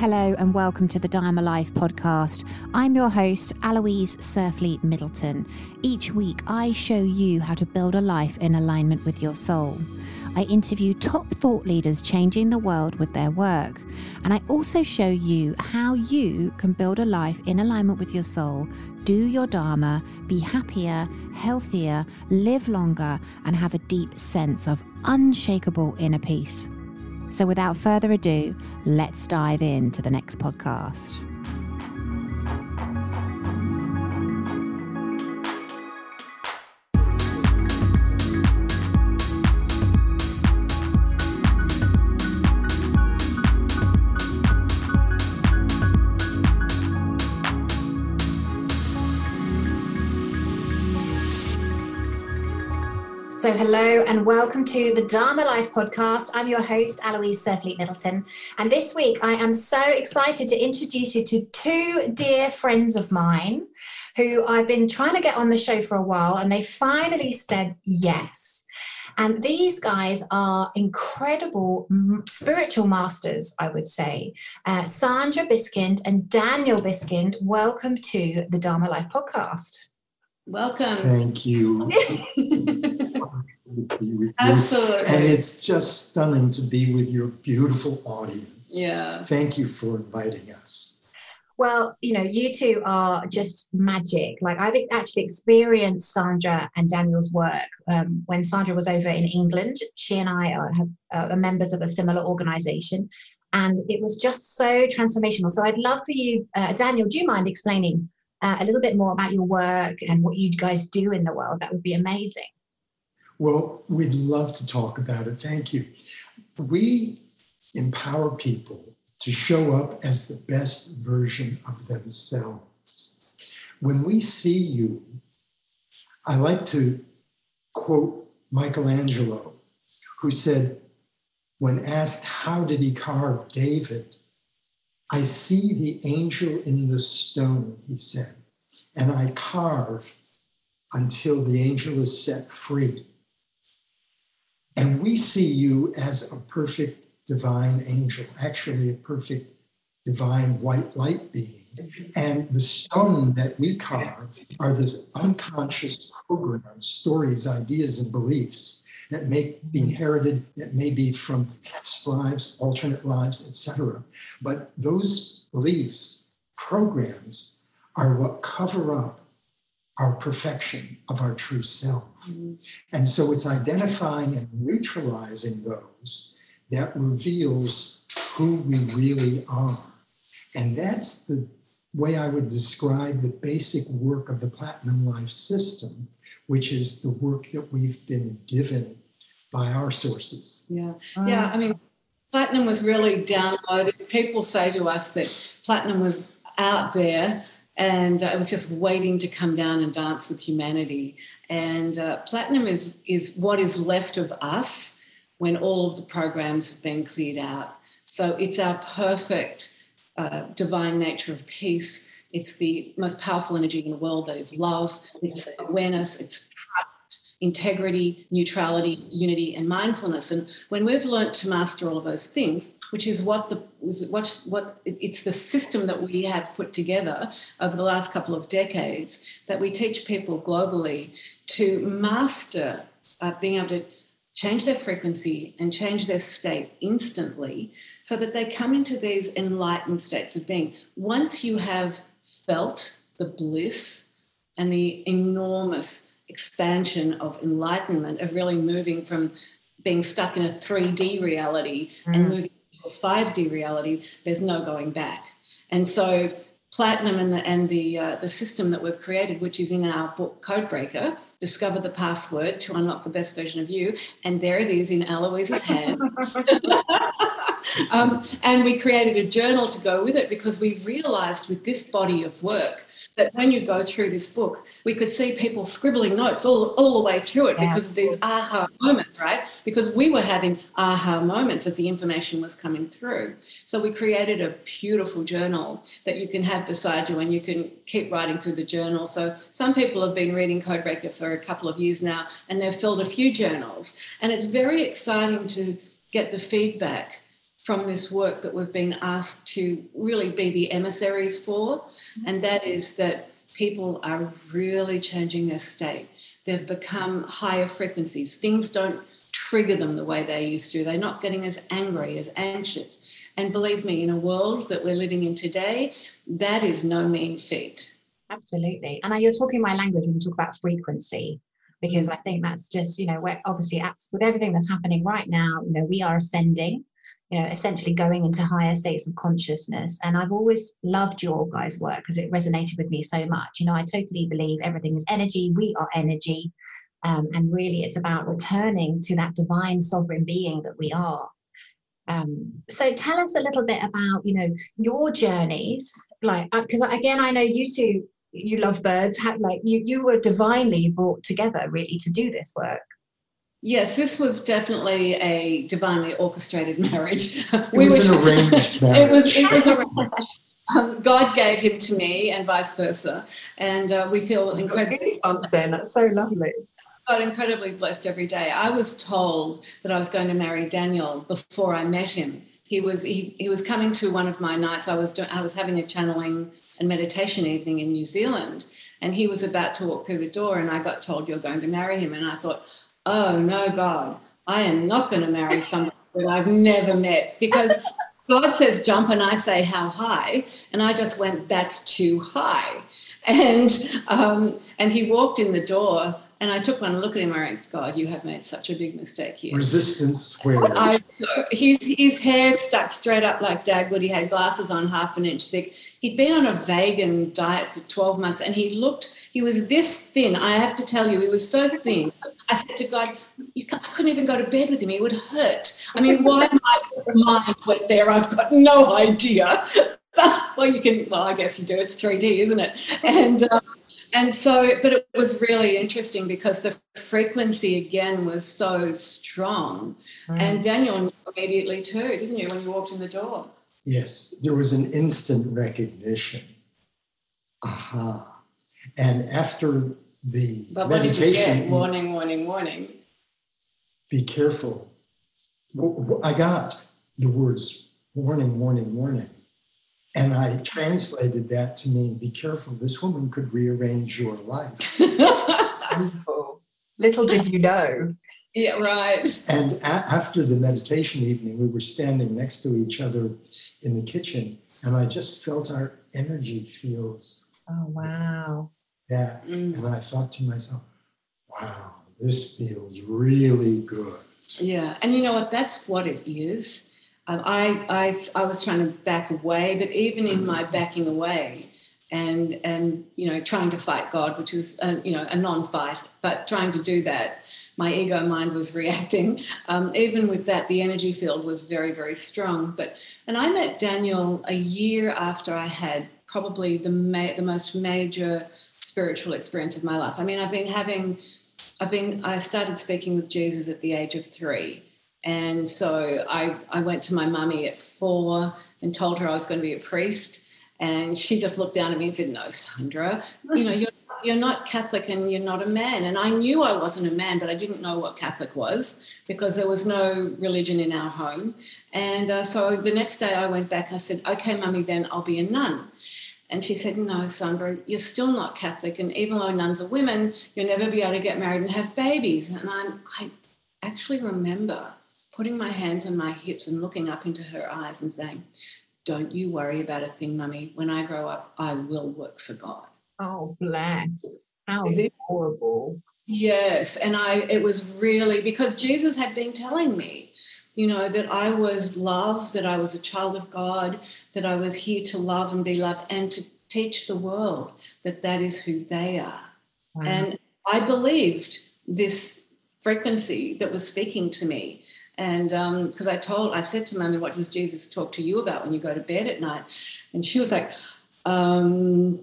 Hello and welcome to the Dharma Life podcast. I'm your host, Aloise Surfleet Middleton. Each week, I show you how to build a life in alignment with your soul. I interview top thought leaders changing the world with their work. And I also show you how you can build a life in alignment with your soul, do your Dharma, be happier, healthier, live longer, and have a deep sense of unshakable inner peace. So, without further ado, let's dive into the next podcast. So, hello and welcome to the Dharma Life podcast. I'm your host, Aloise Surfleet Middleton. And this week, I am so excited to introduce you to two dear friends of mine who I've been trying to get on the show for a while, and they finally said yes. And these guys are incredible spiritual masters, I would say. Uh, Sandra Biskind and Daniel Biskind, welcome to the Dharma Life podcast. Welcome. Thank you. Absolutely. And it's just stunning to be with your beautiful audience. Yeah. Thank you for inviting us. Well, you know, you two are just magic. Like I've actually experienced Sandra and Daniel's work um, when Sandra was over in England. She and I are, have, uh, are members of a similar organization, and it was just so transformational. So I'd love for you, uh, Daniel. Do you mind explaining uh, a little bit more about your work and what you guys do in the world? That would be amazing. Well, we'd love to talk about it. Thank you. We empower people to show up as the best version of themselves. When we see you, I like to quote Michelangelo, who said, when asked how did he carve David, I see the angel in the stone, he said, and I carve until the angel is set free. And we see you as a perfect divine angel, actually, a perfect divine white light being. And the stone that we carve are this unconscious programs, stories, ideas, and beliefs that may be inherited, that may be from past lives, alternate lives, etc. But those beliefs, programs, are what cover up our perfection of our true self. Mm-hmm. And so it's identifying and neutralizing those that reveals who we really are. And that's the way I would describe the basic work of the Platinum Life system, which is the work that we've been given by our sources. Yeah. Yeah. I mean, Platinum was really downloaded. People say to us that Platinum was out there and uh, it was just waiting to come down and dance with humanity. And uh, platinum is is what is left of us when all of the programs have been cleared out. So it's our perfect uh, divine nature of peace. It's the most powerful energy in the world that is love. It's awareness. It's trust integrity, neutrality, unity, and mindfulness. And when we've learned to master all of those things, which is what the what what it's the system that we have put together over the last couple of decades that we teach people globally to master uh, being able to change their frequency and change their state instantly so that they come into these enlightened states of being once you have felt the bliss and the enormous expansion of enlightenment, of really moving from being stuck in a 3D reality mm. and moving 5D reality, there's no going back. And so platinum and the and the uh, the system that we've created, which is in our book Codebreaker, discover the password to unlock the best version of you, and there it is in Aloise's hand. um, and we created a journal to go with it because we realised with this body of work that when you go through this book, we could see people scribbling notes all, all the way through it yeah. because of these aha moments, right? Because we were having aha moments as the information was coming through. So we created a beautiful journal that you can have beside you and you can keep writing through the journal. So some people have been reading Codebreaker for a couple of years now and they've filled a few journals. And it's very exciting to get the feedback from this work that we've been asked to really be the emissaries for, mm-hmm. and that is that people are really changing their state. They've become higher frequencies. Things don't trigger them the way they used to. They're not getting as angry, as anxious. And believe me, in a world that we're living in today, that is no mean feat. Absolutely. And you're talking my language when you talk about frequency, because I think that's just, you know, we're obviously with everything that's happening right now, you know, we are ascending, you know, essentially going into higher states of consciousness. And I've always loved your guys' work because it resonated with me so much. You know, I totally believe everything is energy, we are energy. Um, and really, it's about returning to that divine sovereign being that we are. Um, so tell us a little bit about, you know, your journeys, like, because uh, again, I know you two, you love birds, have, like you, you were divinely brought together really to do this work. Yes, this was definitely a divinely orchestrated marriage. It we was an arranged marriage. It was, it was arranged. Um, God gave him to me, and vice versa, and uh, we feel incredibly. Goosebumps then. That's so lovely got incredibly blessed every day. I was told that I was going to marry Daniel before I met him. He was he, he was coming to one of my nights. I was doing, I was having a channeling and meditation evening in New Zealand, and he was about to walk through the door, and I got told you're going to marry him, and I thought, oh no, God, I am not going to marry somebody that I've never met because. God says jump, and I say how high, and I just went, that's too high, and um, and he walked in the door, and I took one look at him. I went, God, you have made such a big mistake here. Resistance squared. I, so his, his hair stuck straight up like Dagwood. He had glasses on half an inch thick. He'd been on a vegan diet for 12 months and he looked, he was this thin. I have to tell you, he was so thin. I said to God, I couldn't even go to bed with him. He would hurt. I mean, why my mind went there, I've got no idea. well, you can, well, I guess you do. It's 3D, isn't it? And, um, and so but it was really interesting because the frequency again was so strong. Mm. and daniel immediately too didn't you when you walked in the door? Yes there was an instant recognition. Aha. And after the but meditation warning warning warning. Be careful. I got the words warning warning warning and I translated that to mean be careful, this woman could rearrange your life. Little did you know. Yeah, right. And a- after the meditation evening, we were standing next to each other in the kitchen, and I just felt our energy fields. Oh, wow. Yeah. Mm. And I thought to myself, wow, this feels really good. Yeah. And you know what? That's what it is um, I, I, I was trying to back away, but even in my backing away and, and you know, trying to fight God, which was, a, you know, a non-fight, but trying to do that, my ego mind was reacting. Um, even with that, the energy field was very, very strong. But and I met Daniel a year after I had probably the ma- the most major spiritual experience of my life. I mean, I've been having, I've been, I started speaking with Jesus at the age of three, and so I, I went to my mummy at four and told her I was going to be a priest. And she just looked down at me and said, No, Sandra, you know, you're, you're not Catholic and you're not a man. And I knew I wasn't a man, but I didn't know what Catholic was because there was no religion in our home. And uh, so the next day I went back and I said, Okay, mummy, then I'll be a nun. And she said, No, Sandra, you're still not Catholic. And even though nuns are women, you'll never be able to get married and have babies. And I'm, I actually remember putting my hands on my hips and looking up into her eyes and saying, Don't you worry about a thing, mummy. When I grow up, I will work for God. Oh, bless. How horrible. Yes. And I it was really because Jesus had been telling me, you know, that I was loved, that I was a child of God, that I was here to love and be loved and to teach the world that that is who they are. Wow. And I believed this frequency that was speaking to me and because um, I told, I said to Mummy, what does Jesus talk to you about when you go to bed at night? And she was like, um,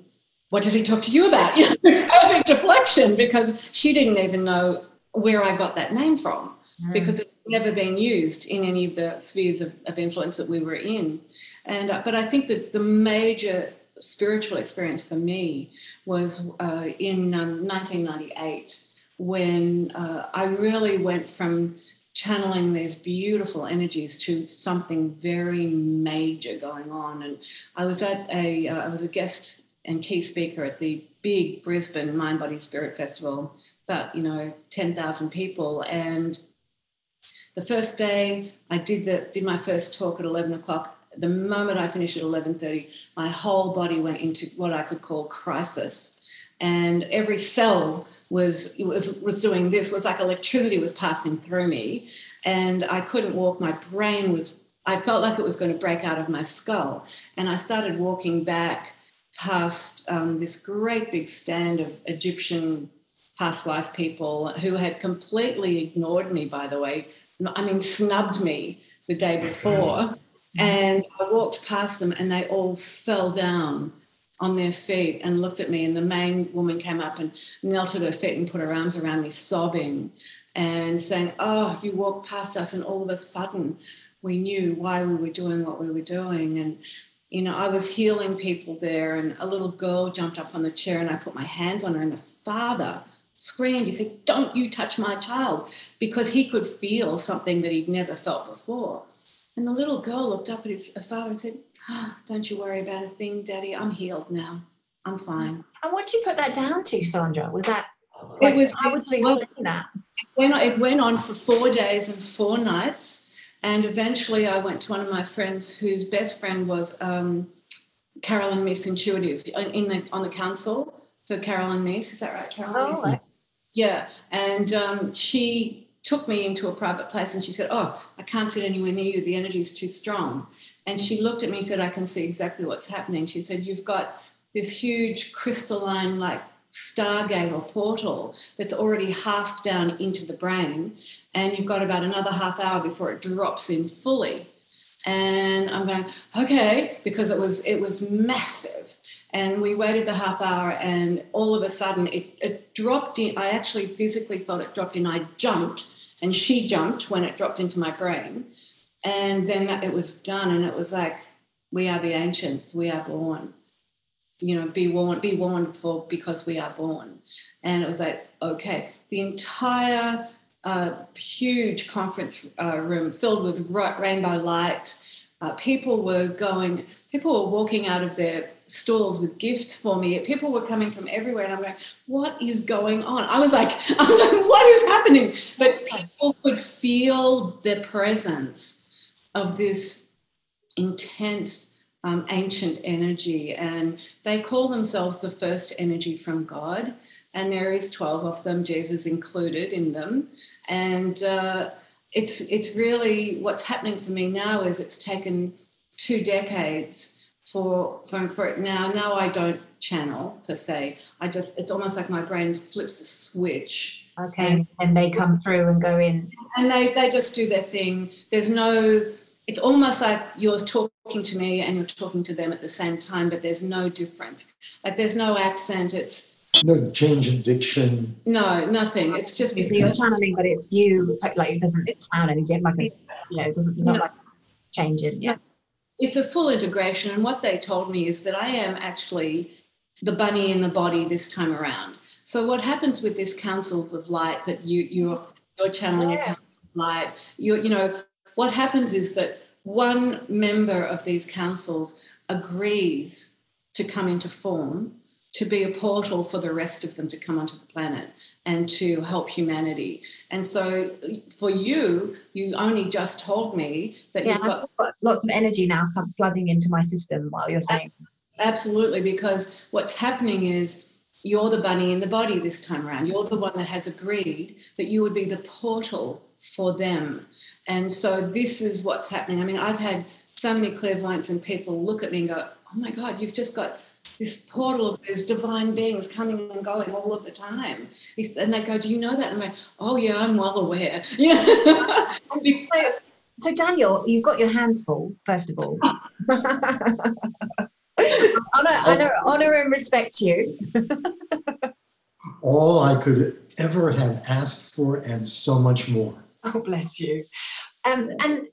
what does he talk to you about? Perfect deflection because she didn't even know where I got that name from mm. because it had never been used in any of the spheres of, of influence that we were in. And uh, but I think that the major spiritual experience for me was uh, in um, 1998 when uh, I really went from channeling these beautiful energies to something very major going on. And I was at a, uh, I was a guest and key speaker at the big Brisbane Mind Body Spirit Festival, about you know ten thousand people, and the first day I did the did my first talk at eleven o'clock. The moment I finished at eleven thirty, my whole body went into what I could call crisis and every cell was was was doing this was like electricity was passing through me and i couldn't walk. My brain was i felt like it was going to break out of my skull. And i started walking back past um, this great big stand of egyptian past life people who had completely ignored me by the way i mean snubbed me the day before. And i walked past them and they all fell down on their feet and looked at me. And the main woman came up and knelt at her feet and put her arms around me, sobbing and saying, Oh, you walked past us. And all of a sudden, we knew why we were doing what we were doing. And, you know, I was healing people there. And a little girl jumped up on the chair and I put my hands on her. And the father screamed, He said, Don't you touch my child, because he could feel something that he'd never felt before. And the little girl looked up at his father and said, don't you worry about a thing, Daddy. I'm healed now. I'm fine. And what did you put that down to, Sandra? Was that like, it was I would well, that? It went, it went on for four days and four nights. And eventually I went to one of my friends whose best friend was um, Caroline Myss Intuitive in the on the council for Caroline Myss. Is that right, Carolyn? Oh, Yeah. And um, she took me into a private place and she said, Oh, I can't sit anywhere near you. The energy is too strong. And she looked at me and said, I can see exactly what's happening. She said, You've got this huge crystalline, like stargate or portal that's already half down into the brain. And you've got about another half hour before it drops in fully. And I'm going, okay, because it was it was massive. And we waited the half hour, and all of a sudden it, it dropped in. I actually physically felt it dropped in. I jumped and she jumped when it dropped into my brain. And then that, it was done, and it was like, we are the ancients, we are born. You know, be warned, be warned for because we are born. And it was like, okay, the entire uh, huge conference uh, room filled with rainbow light. Uh, people were going, people were walking out of their stalls with gifts for me. People were coming from everywhere, and I'm going, "What is going on?" I was like, "I'm like, what is happening?" But people could feel the presence of this intense. Um, ancient energy, and they call themselves the first energy from God. And there is twelve of them, Jesus included in them. And uh, it's it's really what's happening for me now is it's taken two decades for for, for it now. Now I don't channel per se. I just it's almost like my brain flips a switch. Okay, and, and they come through and go in. And they they just do their thing. There's no. It's almost like you're talking to me and you're talking to them at the same time, but there's no difference. Like there's no accent. It's no change in diction. No, nothing. It's just because you're channeling, but it's you. Like it doesn't It's sound any different. Like a, you know, it doesn't not no. like changing. Yeah. No it's a full integration. And what they told me is that I am actually the bunny in the body this time around. So what happens with this councils of light that you you're you're channeling yeah. a council of light, you you know, what happens is that one member of these councils agrees to come into form to be a portal for the rest of them to come onto the planet and to help humanity. And so for you, you only just told me that yeah, you've got, got lots of energy now flooding into my system while you're saying. Absolutely, because what's happening is you're the bunny in the body this time around. You're the one that has agreed that you would be the portal for them. And so this is what's happening. I mean, I've had so many clairvoyants and people look at me and go, oh my God, you've just got this portal of these divine beings coming and going all of the time. And they go, Do you know that? And I'm like, Oh, yeah, I'm well aware. Yeah. because, so, Daniel, you've got your hands full, first of all. Ah. honor, honor, honor and respect you. all I could ever have asked for and so much more. Oh, bless you. Um, and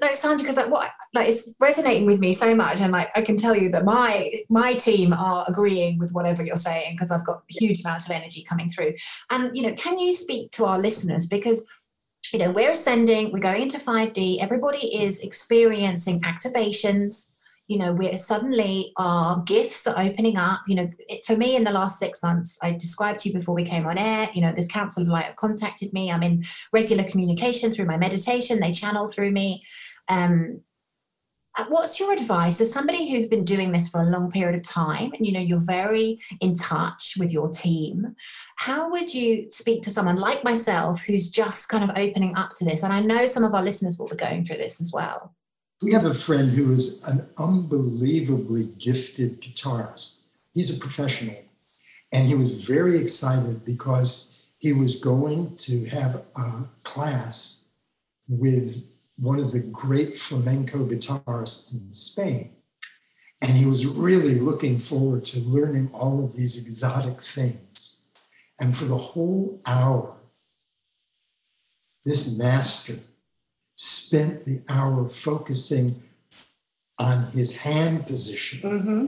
like Sandra, because like what like it's resonating with me so much, and like I can tell you that my my team are agreeing with whatever you're saying because I've got huge amounts of energy coming through. And you know, can you speak to our listeners because you know, we're ascending, we're going into 5D, everybody is experiencing activations. You know, we're suddenly our gifts are opening up. You know, it, for me in the last six months, I described to you before we came on air, you know, this Council of Light have contacted me. I'm in regular communication through my meditation, they channel through me. Um, uh, what's your advice as somebody who's been doing this for a long period of time and you know you're very in touch with your team how would you speak to someone like myself who's just kind of opening up to this and i know some of our listeners will be going through this as well we have a friend who is an unbelievably gifted guitarist he's a professional and he was very excited because he was going to have a class with one of the great flamenco guitarists in Spain. And he was really looking forward to learning all of these exotic things. And for the whole hour, this master spent the hour focusing on his hand position mm-hmm.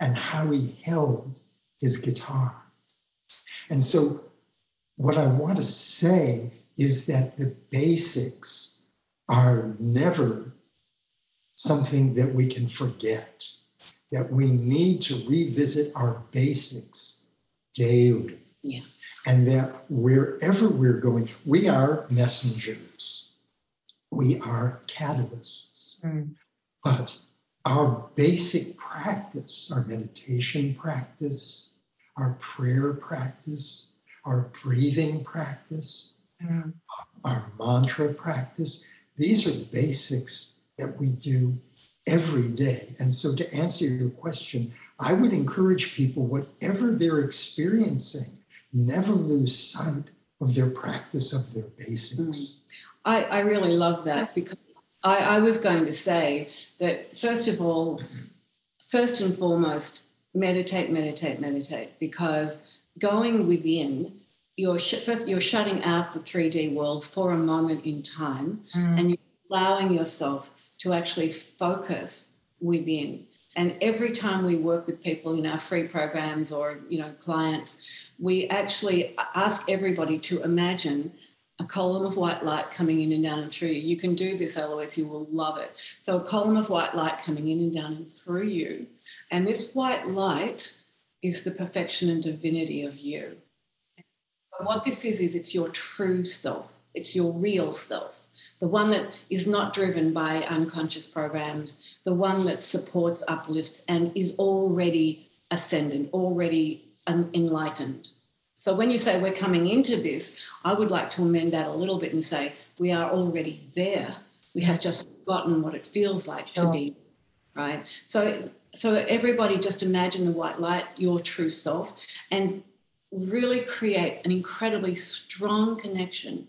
and how he held his guitar. And so, what I want to say is that the basics are never something that we can forget, that we need to revisit our basics daily. Yeah. And that wherever we're going, we are messengers, we are catalysts. Mm. But our basic practice, our meditation practice, our prayer practice, our breathing practice, mm. our mantra practice, these are basics that we do every day. And so, to answer your question, I would encourage people, whatever they're experiencing, never lose sight of their practice of their basics. Mm. I, I, really love that because I, I was going to say that, first of all, first and foremost, meditate, meditate, meditate, because going within you're sh- first you're shutting out the 3D world for a moment in time, mm. and you're allowing yourself to actually focus within. And every time we work with people in our free programs or you know clients, we actually ask everybody to imagine a column of white light coming in and down and through you. You can do this, Aloise, you will love it. So a column of white light coming in and down and through you. And this white light is the perfection and divinity of you what this is, is it's your true self, it's your real self, the one that is not driven by unconscious programs, the one that supports, uplifts, and is already ascendant, already enlightened. So when you say we're coming into this, I would like to amend that a little bit and say we are already there. We have just forgotten what it feels like sure. to be, right? So so everybody just imagine the white light, your true self, and really create an incredibly strong connection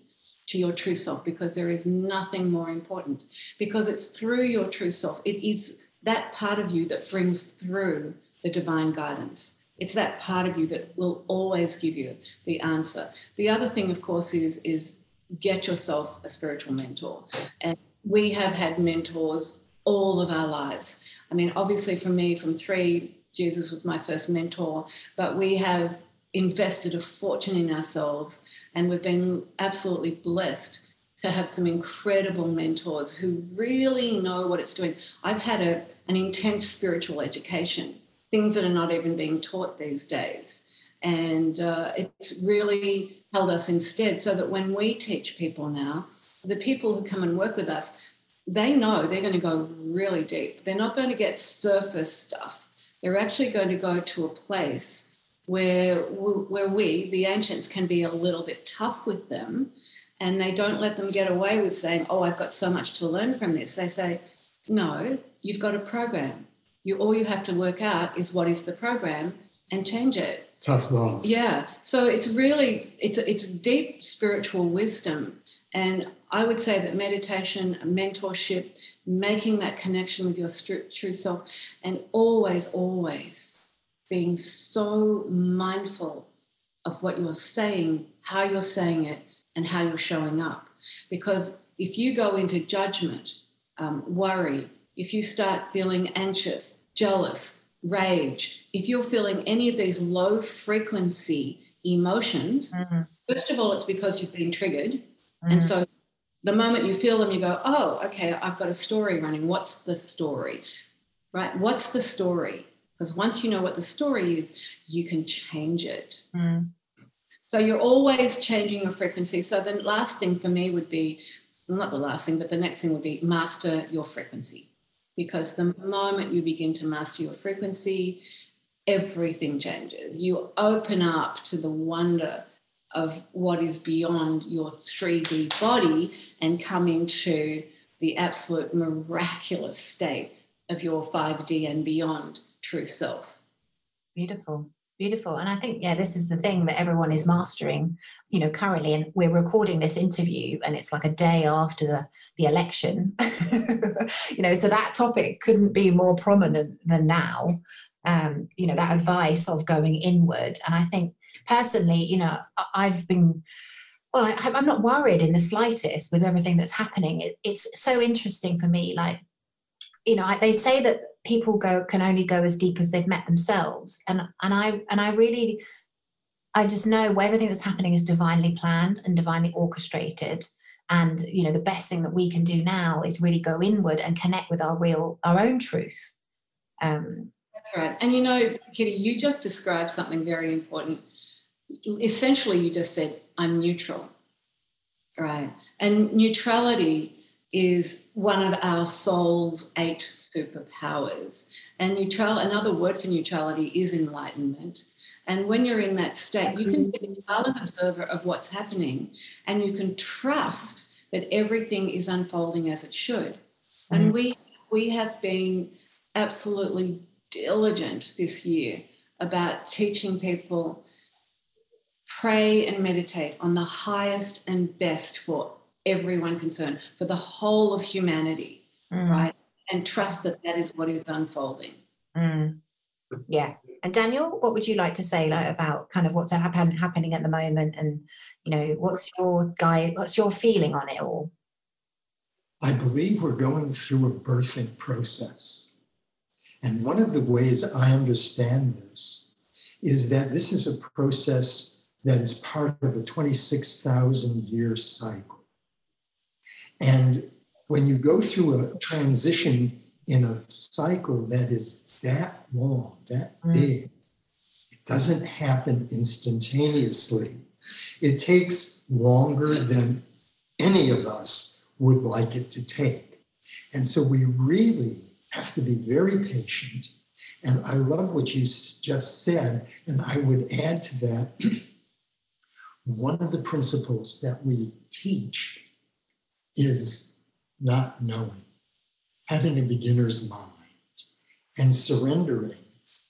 to your true self because there is nothing more important. Because it's through your true self. It is that part of you that brings through the divine guidance. It's that part of you that will always give you the answer. The other thing of course is is get yourself a spiritual mentor. And we have had mentors all of our lives. I mean obviously for me from three jesus was my first mentor but we have invested a fortune in ourselves, and we've been absolutely blessed to have some incredible mentors who really know what it's doing. I've had a, an intense spiritual education, things that are not even being taught these days. And uh, it's really held us instead so that when we teach people now, the people who come and work with us, they know they're going to go really deep. They're not going to get surface stuff. They're actually going to go to a place where where we the ancients can be a little bit tough with them and they don't let them get away with saying oh i've got so much to learn from this. They say no you've got a program. You all you have to work out is what is the program and change it. Tough love. Yeah. So it's really it's a, it's deep spiritual wisdom and i would say that meditation mentorship making that connection with your true self and always always being so mindful of what you're saying, how you're saying it, and how you're showing up. Because if you go into judgment, um, worry, if you start feeling anxious, jealous, rage, if you're feeling any of these low frequency emotions, mm-hmm. first of all, it's because you've been triggered. Mm. And so the moment you feel them, you go, oh, okay, I've got a story running. What's the story? Right? What's the story? Because once you know what the story is, you can change it. Mm. So you're always changing your frequency. So the last thing for me would be not the last thing, but the next thing would be master your frequency. Because the moment you begin to master your frequency, everything changes. You open up to the wonder of what is beyond your 3D body and come into the absolute miraculous state of your 5D and beyond true self. Beautiful. Beautiful. And I think, yeah, this is the thing that everyone is mastering, you know, currently. And we're recording this interview and it's like a day after the, the election, you know, so that topic couldn't be more prominent than now. Um, you know, that advice of going inward. And I think personally, you know, I've been, well, I, am not worried in the slightest with everything that's happening. It, it's so interesting for me. Like, you know, they say that people go can only go as deep as they've met themselves. And and i and i really i just know everything that's happening is divinely planned and divinely orchestrated. And you know the best thing that we can do now is really go inward and connect with our real our own truth. Um, that's right. And you know kitty you just described something very important. Essentially you just said i'm neutral. Right. And neutrality is one of our soul's eight superpowers. And neutral, another word for neutrality is enlightenment. And when you're in that state, you can be a silent observer of what's happening and you can trust that everything is unfolding as it should. And mm. we we have been absolutely diligent this year about teaching people pray and meditate on the highest and best for everyone concerned, for the whole of humanity, mm. right? And trust that that is what is unfolding. Mm. Yeah. And Daniel, what would you like to say like, about kind of what's happen, happening at the moment, and you know, what's your guy, what's your feeling on it all? I believe we're going through a birthing process, and one of the ways I understand this is that this is a process that is part of a 26,000 year cycle. And when you go through a transition in a cycle that is that long, that mm. big, it doesn't happen instantaneously. It takes longer than any of us would like it to take. And so we really have to be very patient. And I love what you just said. And I would add to that one of the principles that we teach is not knowing, having a beginner's mind, and surrendering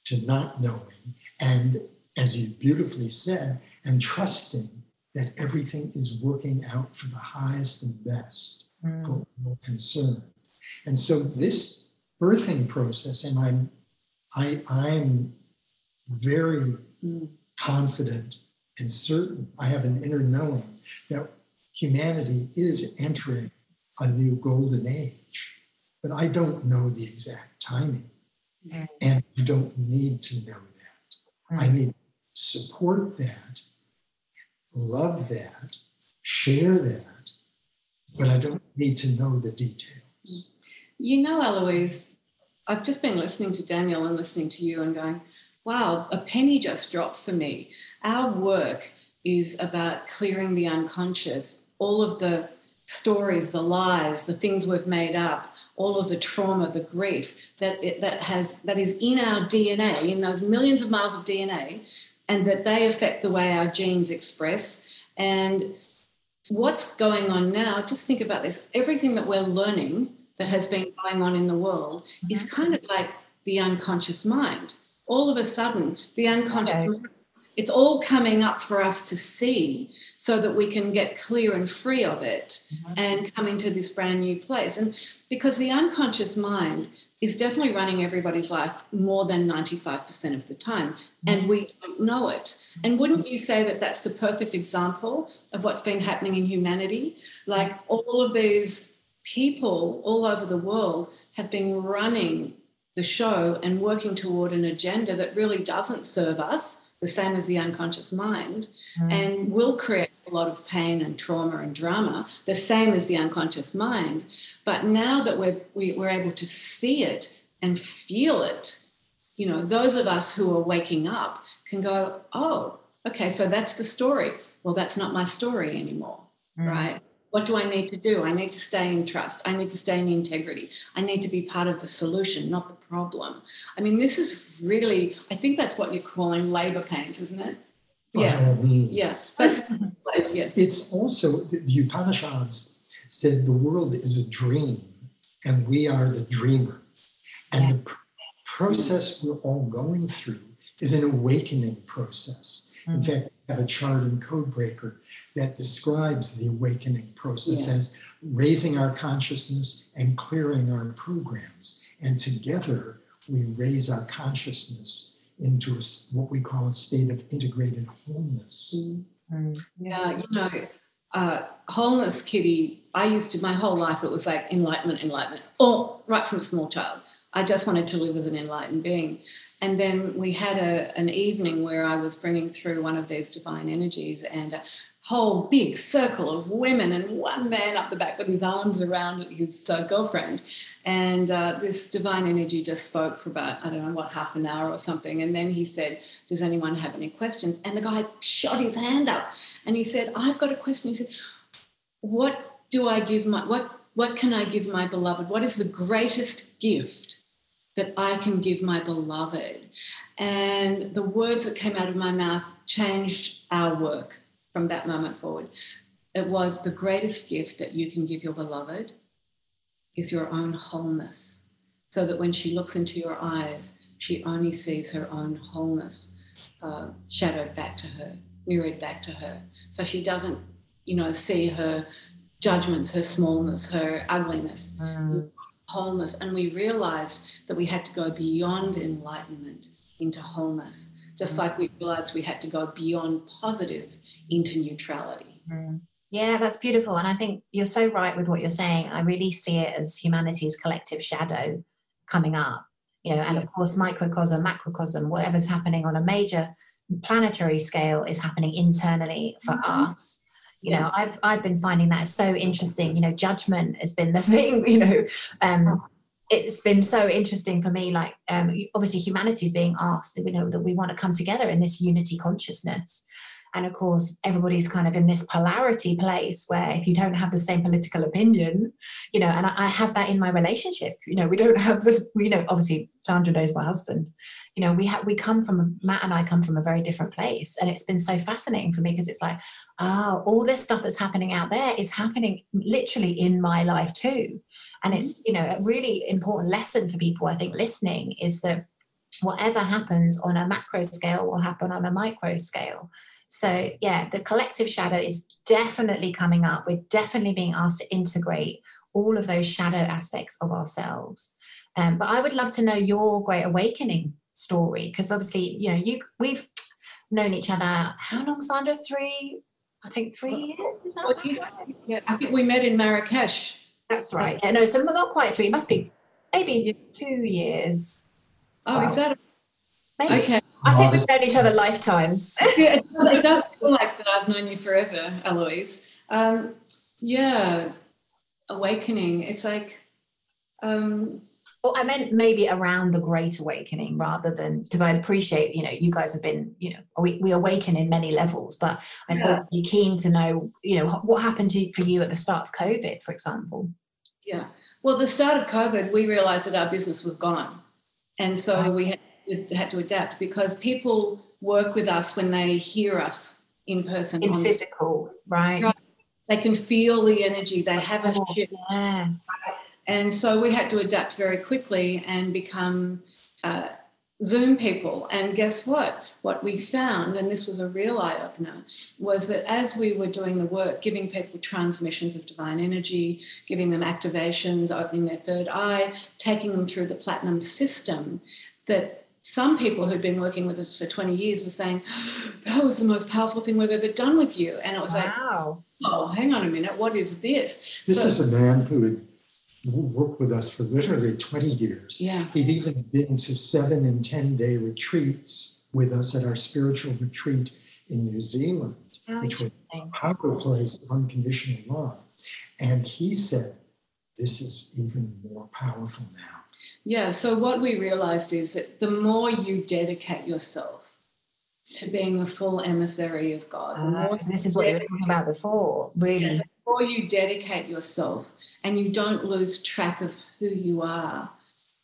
to not knowing. And as you beautifully said, and trusting that everything is working out for the highest and best mm. for all concerned. And so this birthing process, and I'm I I'm very mm. confident and certain, I have an inner knowing that humanity is entering a new golden age. But I don't know the exact timing. Mm-hmm. And you don't need to know that. Mm-hmm. I need to support that, love that, share that, but I don't need to know the details. You know, Aloise, I've just been listening to Daniel and listening to you and going, wow, a penny just dropped for me. Our work is about clearing the unconscious all of the stories, the lies, the things we've made up, all of the trauma, the grief that it, that has that is in our DNA, in those millions of miles of DNA, and that they affect the way our genes express. And what's going on now? Just think about this: everything that we're learning that has been going on in the world mm-hmm. is kind of like the unconscious mind. All of a sudden, the unconscious okay. mind it's all coming up for us to see so that we can get clear and free of it mm-hmm. and come into this brand new place. And because the unconscious mind is definitely running everybody's life more than 95% of the time, mm-hmm. and we don't know it. And wouldn't you say that that's the perfect example of what's been happening in humanity? Like all of these people all over the world have been running the show and working toward an agenda that really doesn't serve us the same as the unconscious mind, mm. and will create a lot of pain and trauma and drama, the same as the unconscious mind. But now that we're, we, are we are able to see it and feel it, you know, those of us who are waking up can go, oh, okay, so that's the story. Well, that's not my story anymore, mm. right? What do I need to do? I need to stay in trust. I need to stay in integrity. I need to be part of the solution, not the problem. I mean, this is really, I think that's what you're calling labor pains, isn't it? By yeah. Yes. But it's, yeah. it's also, the Upanishads said the world is a dream and we are the dreamer. And yeah. the pr- process we're all going through is an awakening process. Mm-hmm. In fact, we have a chart in Codebreaker that describes the awakening process yeah. as raising our consciousness and clearing our programs. And together, we raise our consciousness into a, what we call a state of integrated wholeness. Mm-hmm. Yeah, you know, uh, wholeness, Kitty, I used to, my whole life, it was like enlightenment, enlightenment, or right from a small child. I just wanted to live as an enlightened being. And then we had a, an evening where I was bringing through one of these divine energies and a whole big circle of women and one man up the back with his arms around his uh, girlfriend. And uh, this divine energy just spoke for about, I don't know, what, half an hour or something. And then he said, Does anyone have any questions? And the guy shot his hand up and he said, I've got a question. He said, What do I give my, what, what can I give my beloved? What is the greatest gift? That I can give my beloved. And the words that came out of my mouth changed our work from that moment forward. It was the greatest gift that you can give your beloved is your own wholeness. So that when she looks into your eyes, she only sees her own wholeness uh, shadowed back to her, mirrored back to her. So she doesn't, you know, see her judgments, her smallness, her ugliness. Mm wholeness. And we realized that we had to go beyond enlightenment into wholeness, just mm. like we realized we had to go beyond positive into neutrality. Mm. Yeah, that's beautiful. And I think you're so right with what you're saying. I really see it as humanity's collective shadow coming up. You know, and yeah. of course, microcosm, macrocosm, whatever's happening on a major planetary scale is happening internally for mm-hmm. us you know i've i've been finding that so interesting. You know judgment has been the thing you know um it's been so interesting for me like um obviously humanity is being asked you know that we want to come together in this unity consciousness and of course everybody's kind of in this polarity place where if you don't have the same political opinion you know and I, I have that in my relationship you know we don't have this you know obviously sandra knows my husband. You know we have we come from matt and i come from a very different place and it's been so fascinating for me because it's like oh all this stuff that's happening out there is happening literally in my life too. And it's mm-hmm. you know a really important lesson for people i think listening is that whatever happens on a macro scale will happen on a micro scale so, yeah, the collective shadow is definitely coming up. We're definitely being asked to integrate all of those shadow aspects of ourselves. Um, but I would love to know your great awakening story because obviously, you know, you we've known each other. How long, Sandra? Three, I think three years. Is that well? Yeah, I think we met in Marrakesh. That's right. Yeah, no, so not quite three. It must be maybe yeah. two years. Oh, well, is that? Maybe. Okay. I think we've known each other lifetimes. yeah, it does, it does, feel like that I've known you forever, Aloise. Um, yeah, awakening. It's like. Um, well, I meant maybe around the Great Awakening rather than because I appreciate, you know, you guys have been, you know, we, we awaken in many levels, but I yeah. suppose you're keen to know, you know, what happened to, for you at the start of COVID, for example. Yeah. Well, the start of COVID, we realized that our business was gone. And so we had had to adapt because people work with us when they hear us in person. In physical, right. right. They can feel the energy. They have a shift. Yeah. And so we had to adapt very quickly and become uh, Zoom people. And guess what? What we found, and this was a real eye opener, was that as we were doing the work, giving people transmissions of divine energy, giving them activations, opening their third eye, taking them through the platinum system, that some people who'd been working with us for 20 years were saying, that was the most powerful thing we've ever done with you. And it was wow. like, oh, hang on a minute, what is this? This so, is a man who had worked with us for literally 20 years. Yeah. He'd even been to seven and 10 day retreats with us at our spiritual retreat in New Zealand, Oh, which was a power place unconditional love. And he said, This is even more powerful now. Yeah, so what we realized is that the more you dedicate yourself to being a full emissary of God, the Ah, this is what you were talking about before. Really, the more you dedicate yourself and you don't lose track of who you are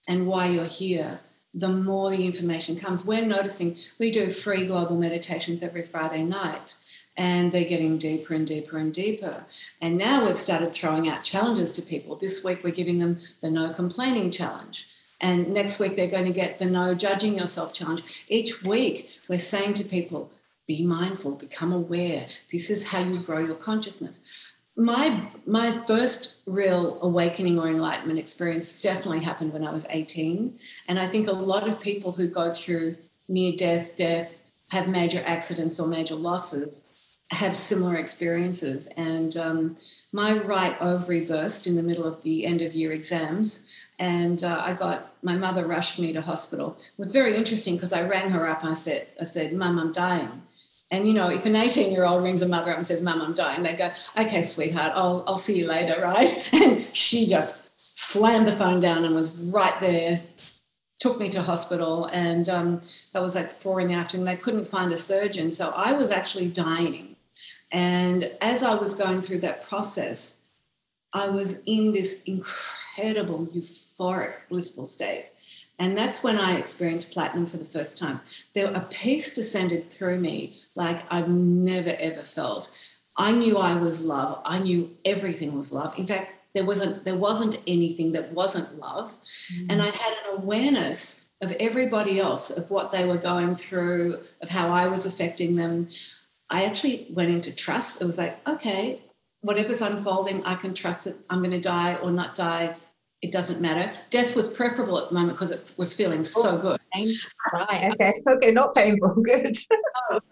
and why you're here, the more the information comes. We're noticing we do free global meditations every Friday night. And they're getting deeper and deeper and deeper. And now we've started throwing out challenges to people. This week we're giving them the no complaining challenge. And next week they're going to get the no judging yourself challenge. Each week we're saying to people, be mindful, become aware. This is how you grow your consciousness. My my first real awakening or enlightenment experience definitely happened when I was 18. And I think a lot of people who go through near death, death, have major accidents or major losses have similar experiences. And um, my right ovary burst in the middle of the end of year exams. And uh, I got my mother rushed me to hospital. It was very interesting because I rang her up. I said, I said, Mum, I'm dying. And you know, if an 18 year old rings a mother up and says, Mum, I'm dying, they go, Okay, sweetheart, I'll, I'll see you later, right? And she just slammed the phone down and was right there, took me to hospital. And um, that was like four in the afternoon. They couldn't find a surgeon. So I was actually dying. And as I was going through that process, I was in this incredible, euphoric, blissful state. And that's when I experienced platinum for the first time. There, a peace descended through me like I've never ever felt. I knew I was love. I knew everything was love. In fact, there wasn't there wasn't anything that wasn't love, mm. and I had an awareness of everybody else, of what they were going through, of how I was affecting them. I actually went into trust. It was like, okay, whatever's unfolding, I can trust it. I'm going to die or not die. It doesn't matter. Death was preferable at the moment because it was feeling so good. right? Okay, okay, not painful. Good.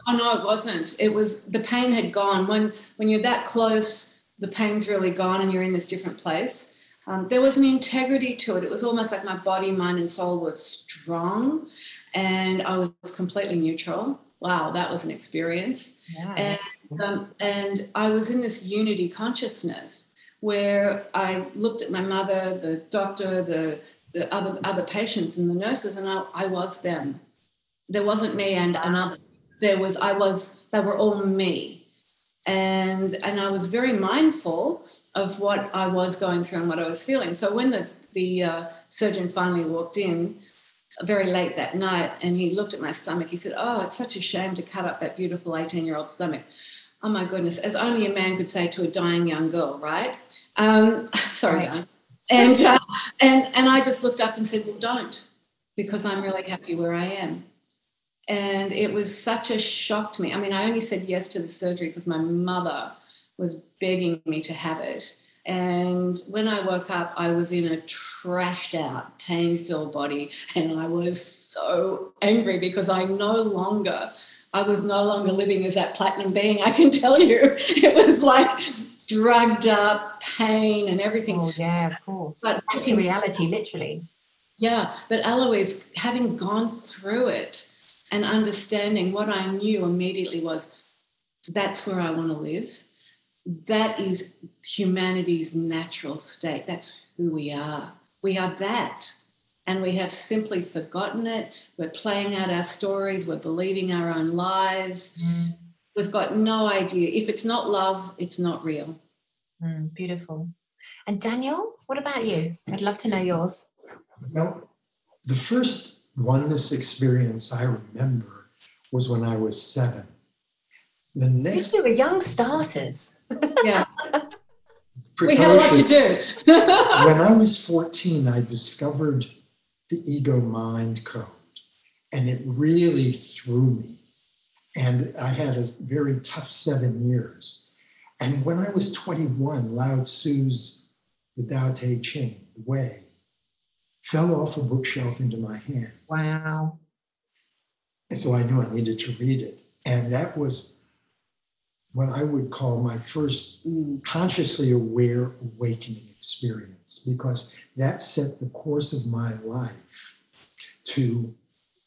Oh no, it wasn't. It was the pain had gone. When when you're that close, the pain's really gone, and you're in this different place. Um, there was an integrity to it. It was almost like my body, mind, and soul were strong, and I was completely neutral. Wow, that was an experience. Yeah. And um, and I was in this unity consciousness where I looked at my mother, the doctor, the the other other patients, and the nurses, and I, I was them. There wasn't me and another. There was I was. They were all me, and and I was very mindful of what I was going through and what I was feeling. So when the the uh, surgeon finally walked in, very late that night and he looked at my stomach. He said, Oh, it's such a shame to cut up that beautiful 18 year old stomach. Oh my goodness, as only a man could say to a dying young girl, right? Um, sorry, Right. Don. And, uh, and, and I just looked up and said, Well, don't, because I'm really happy where I am. And it was such a shock to me. I mean, I only said yes to the surgery because my mother was begging me to have it. And when I woke up, I was in a trashed out, pain filled body. And I was so angry because I no longer, I was no longer living as that platinum being. I can tell you, it was like drugged up pain and everything. Oh yeah, of course. But- Back to reality, literally. Yeah, but Aloise, having gone through it and understanding what I knew immediately was that's where I want to live. That is humanity's natural state. That's who we are. We are that. And we have simply forgotten it. We're playing out our stories. We're believing our own lies. We've got no idea. If it's not love, it's not real. Mm, beautiful. And Daniel, what about you? I'd love to know yours. Well, the first oneness experience I remember was when I was seven. The next You were young starters. Yeah. we had a lot to do. when I was 14, I discovered the ego mind code, and it really threw me. And I had a very tough seven years. And when I was 21, Lao Tzu's The Tao Te Ching, The Way, fell off a bookshelf into my hand. Wow. And so I knew I needed to read it. And that was what I would call my first Mm. consciously aware awakening experience because that set the course of my life to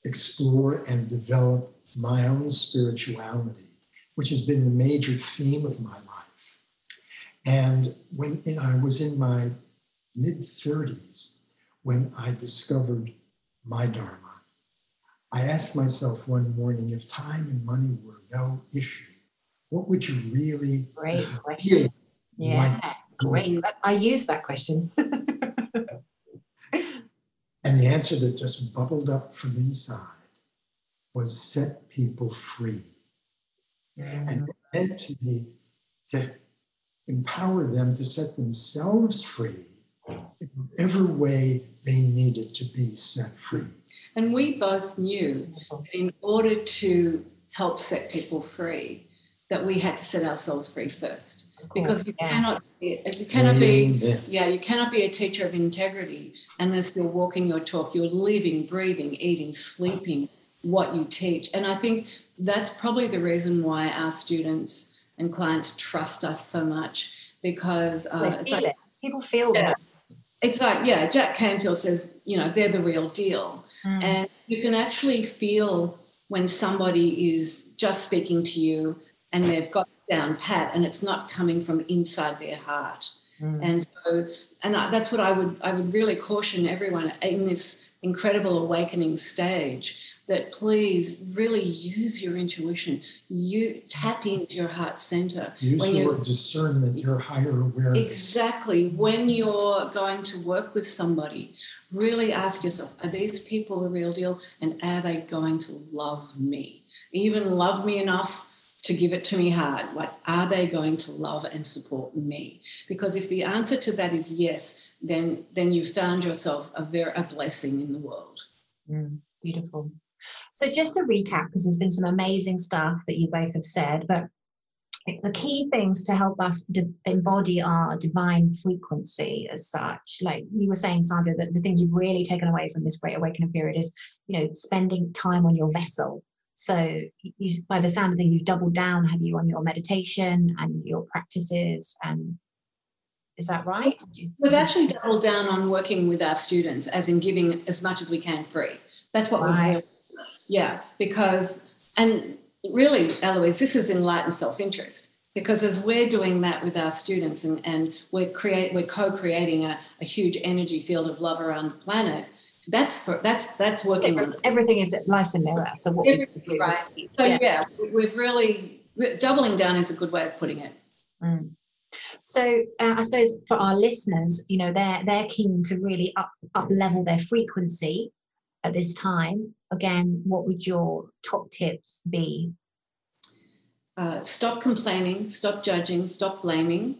explore and develop my own spirituality which has been the major theme of my life. And when and I was in my mid 30s when I discovered my Dharma, I asked myself one morning if time and money were no issue, what would you really great question? yeah, like great. I use that question. and the answer that just bubbled up from inside was set people free. Mm. And it meant to me to empower them to set themselves free in whatever way they needed to be set free. And we both knew that in order to help set people free, that we had to set ourselves free first. Because you yeah. cannot be, you cannot be yeah you cannot be a teacher of integrity unless you're walking your talk you're living breathing eating sleeping what you teach and I think that's probably the reason why our students and clients trust us so much because uh, it's like, it. people feel yeah. that it's like yeah jack canfield says you know they're the real deal mm. and you can actually feel when somebody is just speaking to you and they've got down pat and it's not coming from inside their heart mm. and so and that's what i would i would really caution everyone in this incredible awakening stage that please really use your intuition. You tap into your heart center. Use when your discernment, your higher awareness. Exactly. When you're going to work with somebody, really ask yourself, are these people the real deal? And are they going to love me? Even love me enough to give it to me hard. What are they going to love and support me? Because if the answer to that is yes, then then you've found yourself a very a blessing in the world. Mm, beautiful. So just to recap, because there's been some amazing stuff that you both have said, but the key things to help us de- embody our divine frequency as such like you were saying sandra that the thing you've really taken away from this great awakening period is you know spending time on your vessel so you, by the sound of things you've doubled down have you on your meditation and your practices and is that right we've actually doubled down on working with our students as in giving as much as we can free that's what right. we've yeah, because, and really, Aloise, this is enlightened self interest. Because as we're doing that with our students and, and we're, create, we're co-creating a, a huge energy field of love around the planet, that's for, that's that's working on everything is life's a mirror. So what Every, we do right. so yeah. yeah, we've really doubling down is a good way of putting it. Mm. So uh, I suppose for our listeners, you know, they're they're keen to really up up level their frequency at this time, again, what would your top tips be? Uh, stop complaining, stop judging, stop blaming.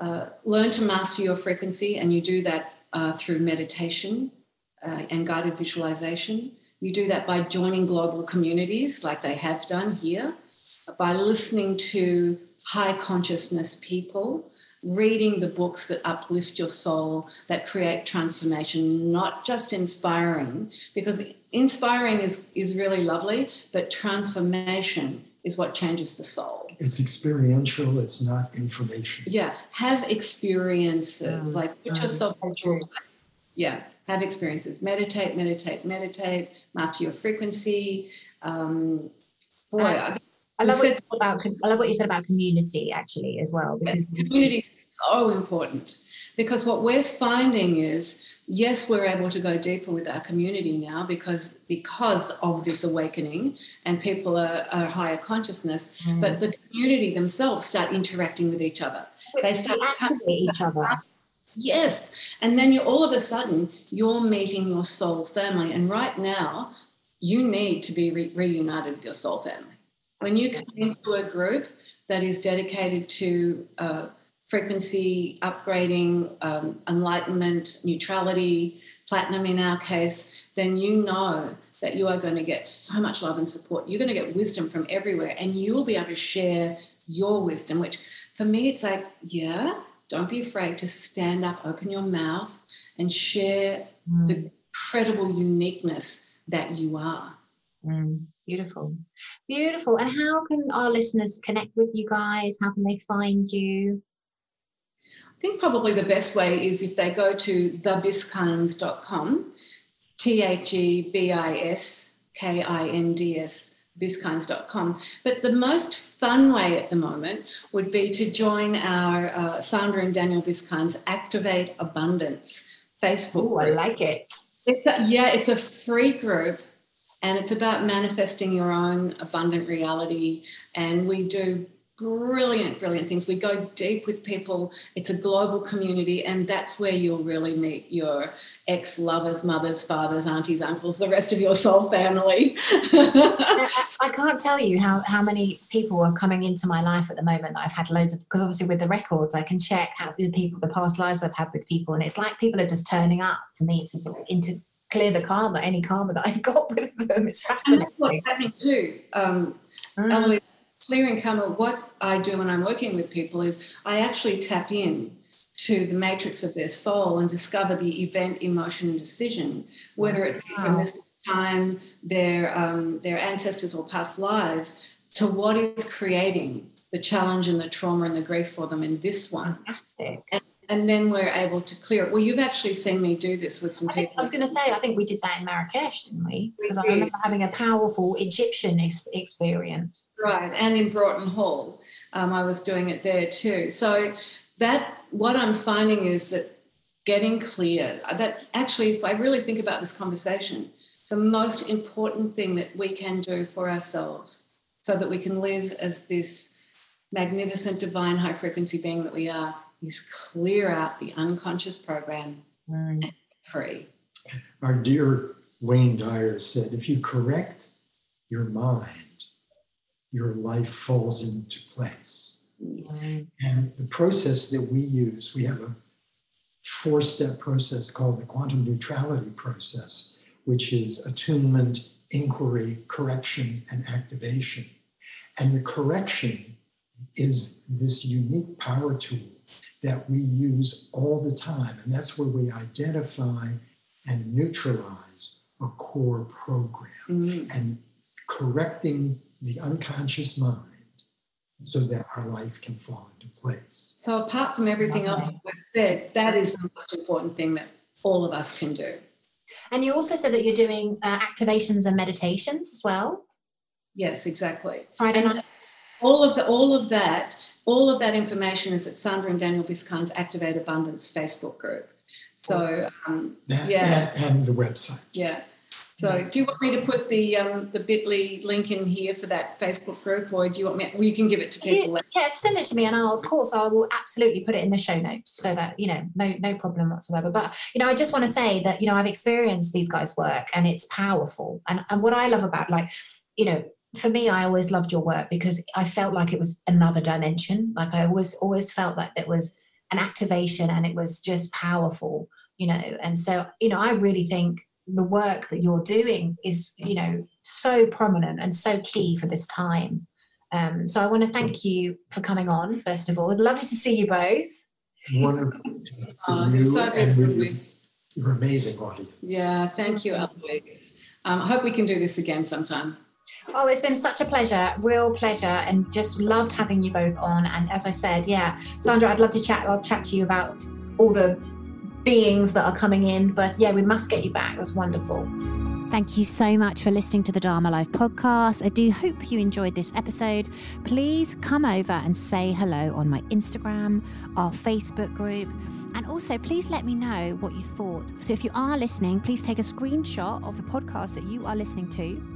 Uh, learn to master your frequency, and you do that uh, through meditation uh, and guided visualization. You do that by joining global communities like they have done here, by listening to high consciousness people reading the books that uplift your soul, that create transformation, not just inspiring, because inspiring is, is really lovely, but transformation is what changes the soul. It's experiential, it's not information. Yeah, have experiences, mm. like put mm. yourself through. Yeah, have experiences. Meditate, meditate, meditate, master your frequency. Um, boy, I, I love, what you said about, I love what you said about community actually as well. Because community is so important because what we're finding is yes we're able to go deeper with our community now because because of this awakening and people are, are higher consciousness mm. but the community themselves start interacting with each other they start with each other yes. And then you all of a sudden you're meeting your soul family. And right now you need to be re- reunited with your soul family. When you come into a group that is dedicated to uh, frequency upgrading, um, enlightenment, neutrality, platinum in our case, then you know that you are going to get so much love and support. You're going to get wisdom from everywhere, and you'll be able to share your wisdom, which for me, it's like, yeah, don't be afraid to stand up, open your mouth, and share mm. the incredible uniqueness that you are. Mm. Beautiful. Beautiful. And how can our listeners connect with you guys? How can they find you? I think probably the best way is if they go to thebiskinds.com, T H E B I S K I N D S biskinds.com. But the most fun way at the moment would be to join our uh, Sandra and Daniel Biskinds Activate Abundance Facebook. Oh, I like it. It's a, yeah, it's a free group and it's about manifesting your own abundant reality. And we do brilliant, brilliant things. We go deep with people. It's a global community, and that's where you'll really meet your ex lovers, mothers, fathers, aunties, uncles, the rest of your soul family. I can't tell you how, how many people are coming into my life at the moment that I've had loads of, because obviously with the records, I can check how the people, the past lives I've had with people, and it's like people are just turning up for me to sort of into clear the karma, any karma that I've got with them. It's fascinating. And that's what's happening too. Um, mm clearing karma, what I do when I'm working with people is I actually tap in to the matrix of their soul and discover the event, emotion, and decision, whether it be from this time, their um, their ancestors or past lives, to what is creating the challenge and the trauma and the grief for them in this one. Fantastic. And and then we're able to clear it. Well, you've actually seen me do this with some I people. I was going to say, I think we did that in Marrakesh, didn't we? Because I remember having a powerful Egyptian ex- experience. Right, and in Broughton Hall, um, I was doing it there too. So that what I'm finding is that getting clear. Uh, that actually, if I really think about this conversation, the most important thing that we can do for ourselves, so that we can live as this magnificent, divine, high frequency being that we are is clear out the unconscious program mm. and free. Our dear Wayne Dyer said, if you correct your mind, your life falls into place. Mm. And the process that we use, we have a four step process called the quantum neutrality process, which is attunement, inquiry, correction, and activation. And the correction is this unique power tool that we use all the time. And that's where we identify and neutralize a core program mm-hmm. and correcting the unconscious mind so that our life can fall into place. So, apart from everything else we've said, that is the most important thing that all of us can do. And you also said that you're doing uh, activations and meditations as well. Yes, exactly. Friday nights. All of the all of that all of that information is at Sandra and Daniel Biskind's Activate Abundance Facebook group. So um, that, yeah, and, and, the website. Yeah. So, do you want me to put the um, the Bitly link in here for that Facebook group, or do you want me? Well, you can give it to people. Yeah, send it to me, and I'll of course I will absolutely put it in the show notes, so that you know, no no problem whatsoever. But you know, I just want to say that you know I've experienced these guys' work, and it's powerful. And and what I love about like you know for me, I always loved your work because I felt like it was another dimension. Like I always always felt like it was an activation and it was just powerful, you know. And so, you know, I really think the work that you're doing is, you know, so prominent and so key for this time. Um, so I want to thank you for coming on, first of all. I'd love to see you both. Wonderful. oh, you so and with your amazing audience. Yeah, thank you, Aloise. Um, I hope we can do this again sometime. Oh, it's been such a pleasure, real pleasure, and just loved having you both on. And as I said, yeah, Sandra, I'd love to chat. I'll chat to you about all the beings that are coming in. But yeah, we must get you back. Was wonderful. Thank you so much for listening to the Dharma Life podcast. I do hope you enjoyed this episode. Please come over and say hello on my Instagram, our Facebook group, and also please let me know what you thought. So if you are listening, please take a screenshot of the podcast that you are listening to